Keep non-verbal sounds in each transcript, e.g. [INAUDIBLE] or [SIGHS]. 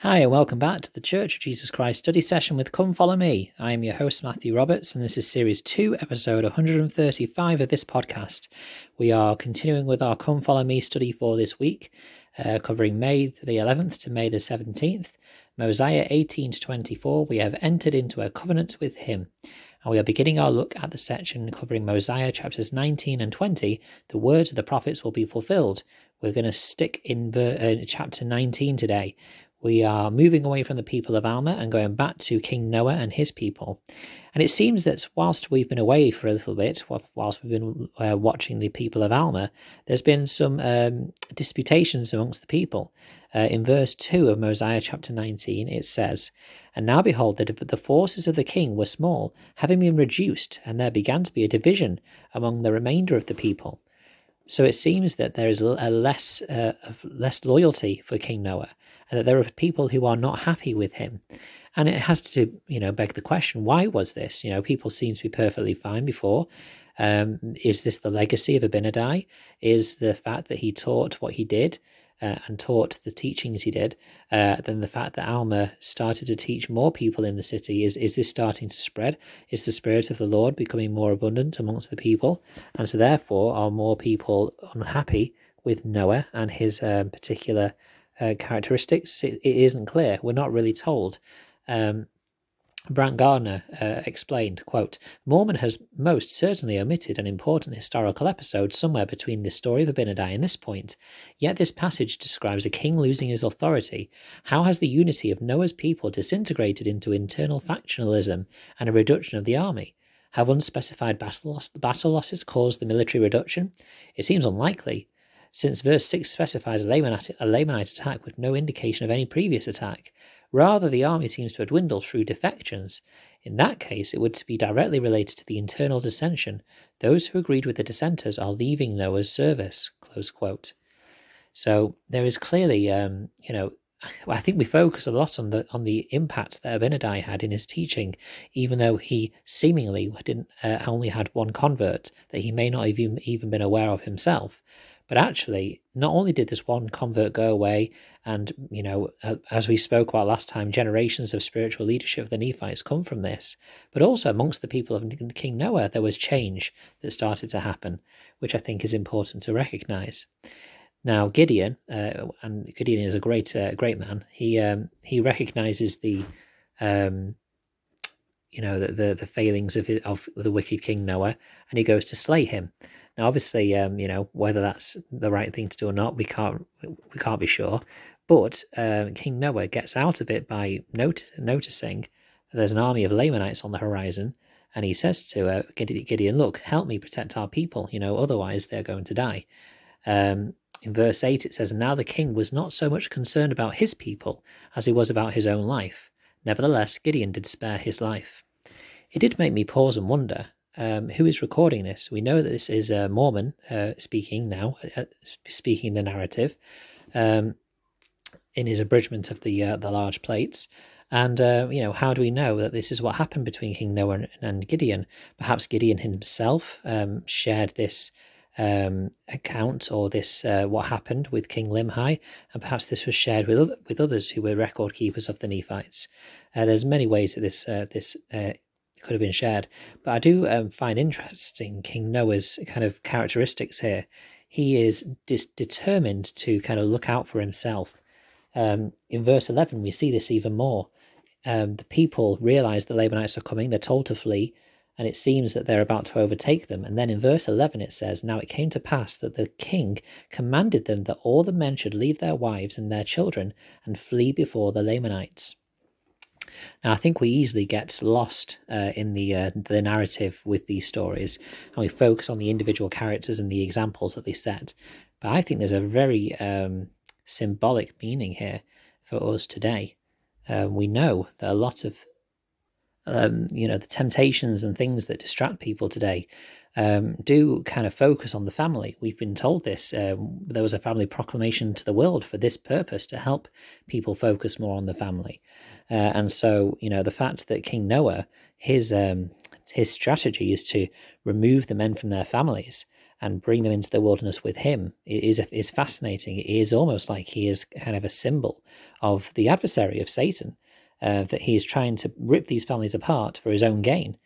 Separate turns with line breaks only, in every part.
Hi, and welcome back to the Church of Jesus Christ study session with Come Follow Me. I am your host, Matthew Roberts, and this is Series 2, Episode 135 of this podcast. We are continuing with our Come Follow Me study for this week, uh, covering May the 11th to May the 17th. Mosiah 18 to 24, we have entered into a covenant with him. And we are beginning our look at the section covering Mosiah chapters 19 and 20. The words of the prophets will be fulfilled. We're going to stick in ver- uh, chapter 19 today we are moving away from the people of Alma and going back to King Noah and his people. And it seems that whilst we've been away for a little bit, whilst we've been uh, watching the people of Alma, there's been some um, disputations amongst the people. Uh, in verse 2 of Mosiah chapter 19, it says, And now behold, the, the forces of the king were small, having been reduced, and there began to be a division among the remainder of the people. So it seems that there is a less uh, less loyalty for King Noah, and that there are people who are not happy with him. And it has to, you know, beg the question: Why was this? You know, people seem to be perfectly fine before. Um, is this the legacy of Abinadi? Is the fact that he taught what he did? Uh, and taught the teachings he did, uh, then the fact that Alma started to teach more people in the city is is this starting to spread? Is the spirit of the Lord becoming more abundant amongst the people? And so therefore are more people unhappy with Noah and his um, particular uh, characteristics? It, it isn't clear. We're not really told. Um, Brant Gardner uh, explained, quote, Mormon has most certainly omitted an important historical episode somewhere between the story of Abinadi and this point. Yet this passage describes a king losing his authority. How has the unity of Noah's people disintegrated into internal factionalism and a reduction of the army? Have unspecified battle, loss, battle losses caused the military reduction? It seems unlikely, since verse 6 specifies a Lamanite, a Lamanite attack with no indication of any previous attack. Rather, the army seems to have dwindled through defections. In that case, it would be directly related to the internal dissension. Those who agreed with the dissenters are leaving Noah's service. So there is clearly, um, you know, [SIGHS] I think we focus a lot on the on the impact that Abinadi had in his teaching, even though he seemingly didn't uh, only had one convert that he may not have even, even been aware of himself. But actually, not only did this one convert go away, and, you know, as we spoke about last time, generations of spiritual leadership of the Nephites come from this, but also amongst the people of King Noah, there was change that started to happen, which I think is important to recognize. Now, Gideon, uh, and Gideon is a great, uh, great man. He um, he recognizes the, um, you know, the the, the failings of his, of the wicked King Noah, and he goes to slay him. Now, obviously, um, you know whether that's the right thing to do or not, we can't we can't be sure. But uh, King Noah gets out of it by not- noticing there's an army of Lamanites on the horizon, and he says to uh, Gideon, "Look, help me protect our people. You know, otherwise they're going to die." Um, in verse 8, it says, Now the king was not so much concerned about his people as he was about his own life. Nevertheless, Gideon did spare his life. It did make me pause and wonder um, who is recording this? We know that this is a Mormon uh, speaking now, uh, speaking the narrative um, in his abridgment of the uh, the large plates. And uh, you know, how do we know that this is what happened between King Noah and, and Gideon? Perhaps Gideon himself um, shared this um, account or this uh, what happened with King Limhi, and perhaps this was shared with with others who were record keepers of the Nephites. Uh, there's many ways that this uh, this uh, could have been shared. But I do um, find interesting King Noah's kind of characteristics here. He is dis- determined to kind of look out for himself. Um, in verse 11, we see this even more. Um, the people realize the Lamanites are coming, they're told to flee, and it seems that they're about to overtake them. And then in verse 11, it says, Now it came to pass that the king commanded them that all the men should leave their wives and their children and flee before the Lamanites. Now, I think we easily get lost uh, in the uh, the narrative with these stories, and we focus on the individual characters and the examples that they set. But I think there's a very um, symbolic meaning here for us today. Uh, we know that a lot of um, you know the temptations and things that distract people today um, do kind of focus on the family. We've been told this. Um, there was a family proclamation to the world for this purpose to help people focus more on the family. Uh, and so, you know, the fact that King Noah, his um, his strategy is to remove the men from their families and bring them into the wilderness with him is is fascinating. It is almost like he is kind of a symbol of the adversary of Satan, uh, that he is trying to rip these families apart for his own gain,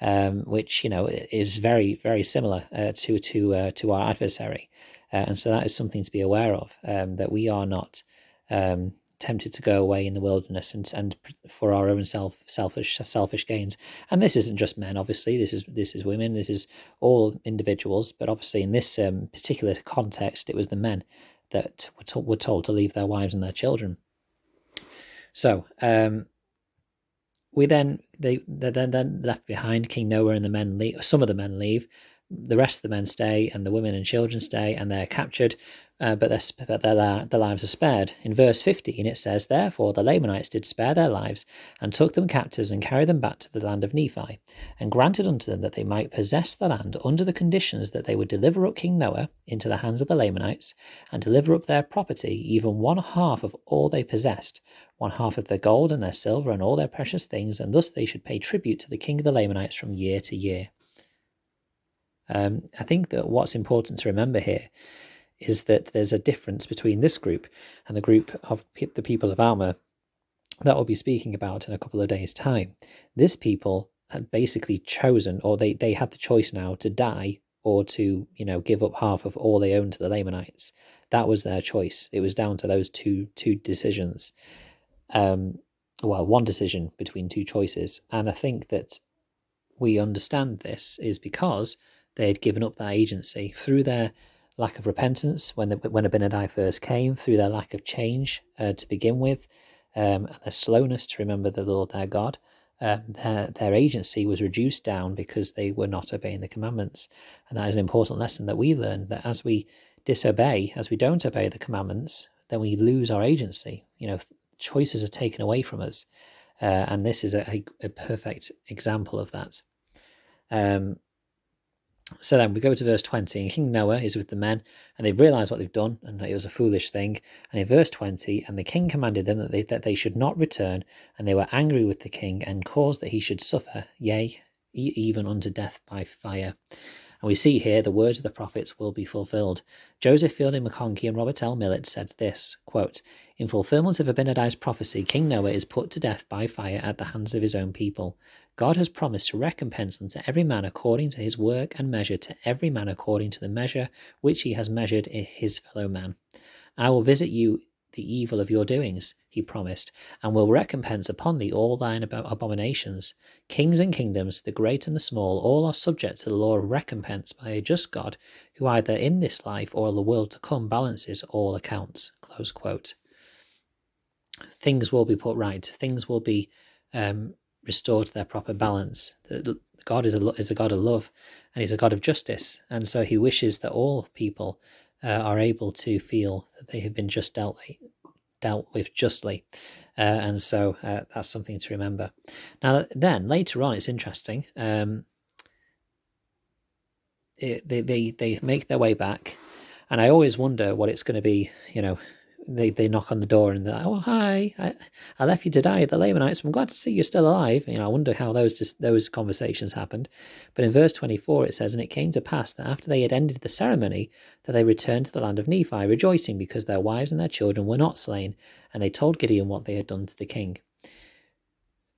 um, which you know is very very similar uh, to to uh, to our adversary, uh, and so that is something to be aware of um, that we are not. Um, tempted to go away in the wilderness and and for our own self selfish selfish gains. And this isn't just men, obviously. This is this is women. This is all individuals. But obviously, in this um, particular context, it was the men that were, to- were told to leave their wives and their children. So um, we then they they then then left behind. King Noah and the men leave. Some of the men leave. The rest of the men stay, and the women and children stay, and they're captured uh, but, their, but their, their lives are spared. In verse 15, it says, Therefore the Lamanites did spare their lives, and took them captives, and carried them back to the land of Nephi, and granted unto them that they might possess the land under the conditions that they would deliver up King Noah into the hands of the Lamanites, and deliver up their property, even one half of all they possessed, one half of their gold and their silver and all their precious things, and thus they should pay tribute to the king of the Lamanites from year to year. Um, I think that what's important to remember here is that there's a difference between this group and the group of the people of Alma that we'll be speaking about in a couple of days' time. This people had basically chosen, or they, they had the choice now to die or to, you know, give up half of all they owned to the Lamanites. That was their choice. It was down to those two two decisions. Um, well, one decision between two choices. And I think that we understand this is because they had given up their agency through their lack of repentance when the, when Abinadi first came, through their lack of change uh, to begin with, um, and their slowness to remember the Lord their God. Um, their, their agency was reduced down because they were not obeying the commandments. And that is an important lesson that we learn that as we disobey, as we don't obey the commandments, then we lose our agency. You know, choices are taken away from us. Uh, and this is a, a, perfect example of that. Um, so then we go to verse 20, and King Noah is with the men, and they've realized what they've done, and it was a foolish thing. And in verse 20, and the king commanded them that they, that they should not return, and they were angry with the king, and caused that he should suffer, yea, even unto death by fire. And we see here the words of the prophets will be fulfilled. Joseph Fielding McConkie and Robert L. Millet said this quote, In fulfillment of Abinadi's prophecy, King Noah is put to death by fire at the hands of his own people. God has promised to recompense unto every man according to his work and measure to every man according to the measure which he has measured his fellow man. I will visit you the evil of your doings, he promised, and will recompense upon thee all thine abominations. Kings and kingdoms, the great and the small, all are subject to the law of recompense by a just God, who either in this life or the world to come balances all accounts. Things will be put right. Things will be um, restored to their proper balance. God is a, is a God of love, and He's a God of justice, and so He wishes that all people uh, are able to feel that they have been just dealt dealt with justly. Uh, and so uh, that's something to remember. Now, then later on, it's interesting. Um, it, they, they, they make their way back, and I always wonder what it's going to be, you know, they, they knock on the door and they're like, oh hi, I, I left you to die at the Lamanites. I'm glad to see you're still alive. You know, I wonder how those just, those conversations happened. But in verse 24 it says, and it came to pass that after they had ended the ceremony, that they returned to the land of Nephi, rejoicing because their wives and their children were not slain, and they told Gideon what they had done to the king.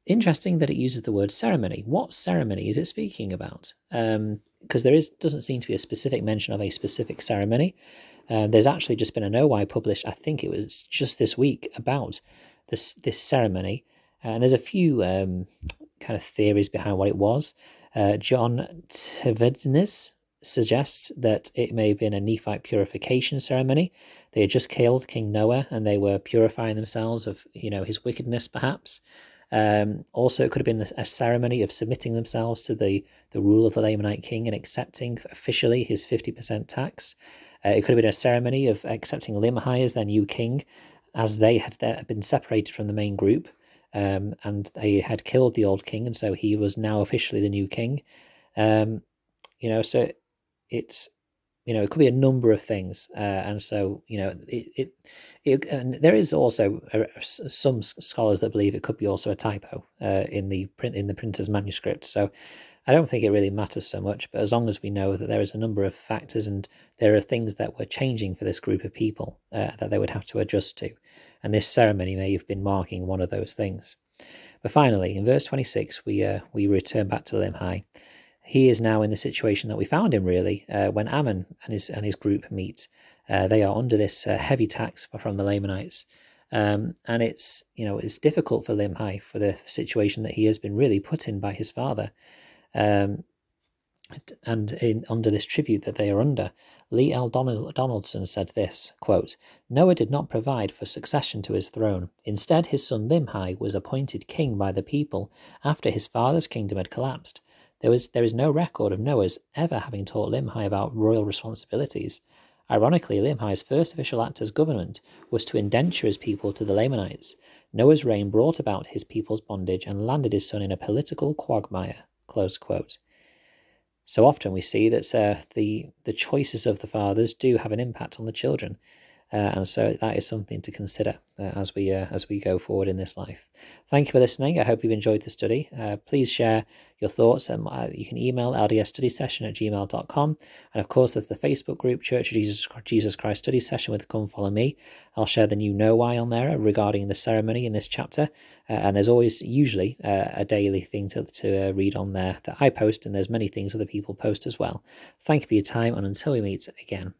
Interesting that it uses the word ceremony. What ceremony is it speaking about? Because um, there is doesn't seem to be a specific mention of a specific ceremony. Uh, there's actually just been a KnoWhy published, I think it was just this week, about this this ceremony, uh, and there's a few um, kind of theories behind what it was. Uh, John Tvedtnes suggests that it may have been a Nephite purification ceremony. They had just killed King Noah, and they were purifying themselves of you know his wickedness, perhaps. Um, also, it could have been a ceremony of submitting themselves to the, the rule of the Lamanite king and accepting officially his 50% tax. Uh, it could have been a ceremony of accepting Limhi as their new king, as they had been separated from the main group, um, and they had killed the old king, and so he was now officially the new king. Um, you know, so it's you know it could be a number of things, uh, and so you know it, it, it and there is also a, some scholars that believe it could be also a typo uh, in the print in the printer's manuscript. So I don't think it really matters so much, but as long as we know that there is a number of factors and there are things that were changing for this group of people uh, that they would have to adjust to, and this ceremony may have been marking one of those things. But finally, in verse 26, we uh, we return back to Limhi. He is now in the situation that we found him really uh, when Ammon and his and his group meet. Uh, they are under this uh, heavy tax from the Lamanites. Um, and it's you know it's difficult for Limhi for the situation that he has been really put in by his father. Um, and in, under this tribute that they are under, Lee L. Donaldson said this quote, Noah did not provide for succession to his throne. Instead, his son Limhi was appointed king by the people after his father's kingdom had collapsed. There, was, there is no record of Noah's ever having taught Limhi about royal responsibilities. Ironically, Limhi's first official act as government was to indenture his people to the Lamanites. Noah's reign brought about his people's bondage and landed his son in a political quagmire. Close quote. So often we see that uh, the the choices of the fathers do have an impact on the children, uh, and so that is something to consider uh, as we uh, as we go forward in this life. Thank you for listening. I hope you've enjoyed the study. Uh, please share your thoughts. Um, you can email ldsstudysession at gmail.com. And of course, there's the Facebook group, Church of Jesus, Jesus Christ Study Session with Come Follow Me. I'll share the new KnoWhy on there regarding the ceremony in this chapter. Uh, and there's always usually a daily thing to, to read on there that I post, and there's many things other people post as well. Thank you for your time, and until we meet again.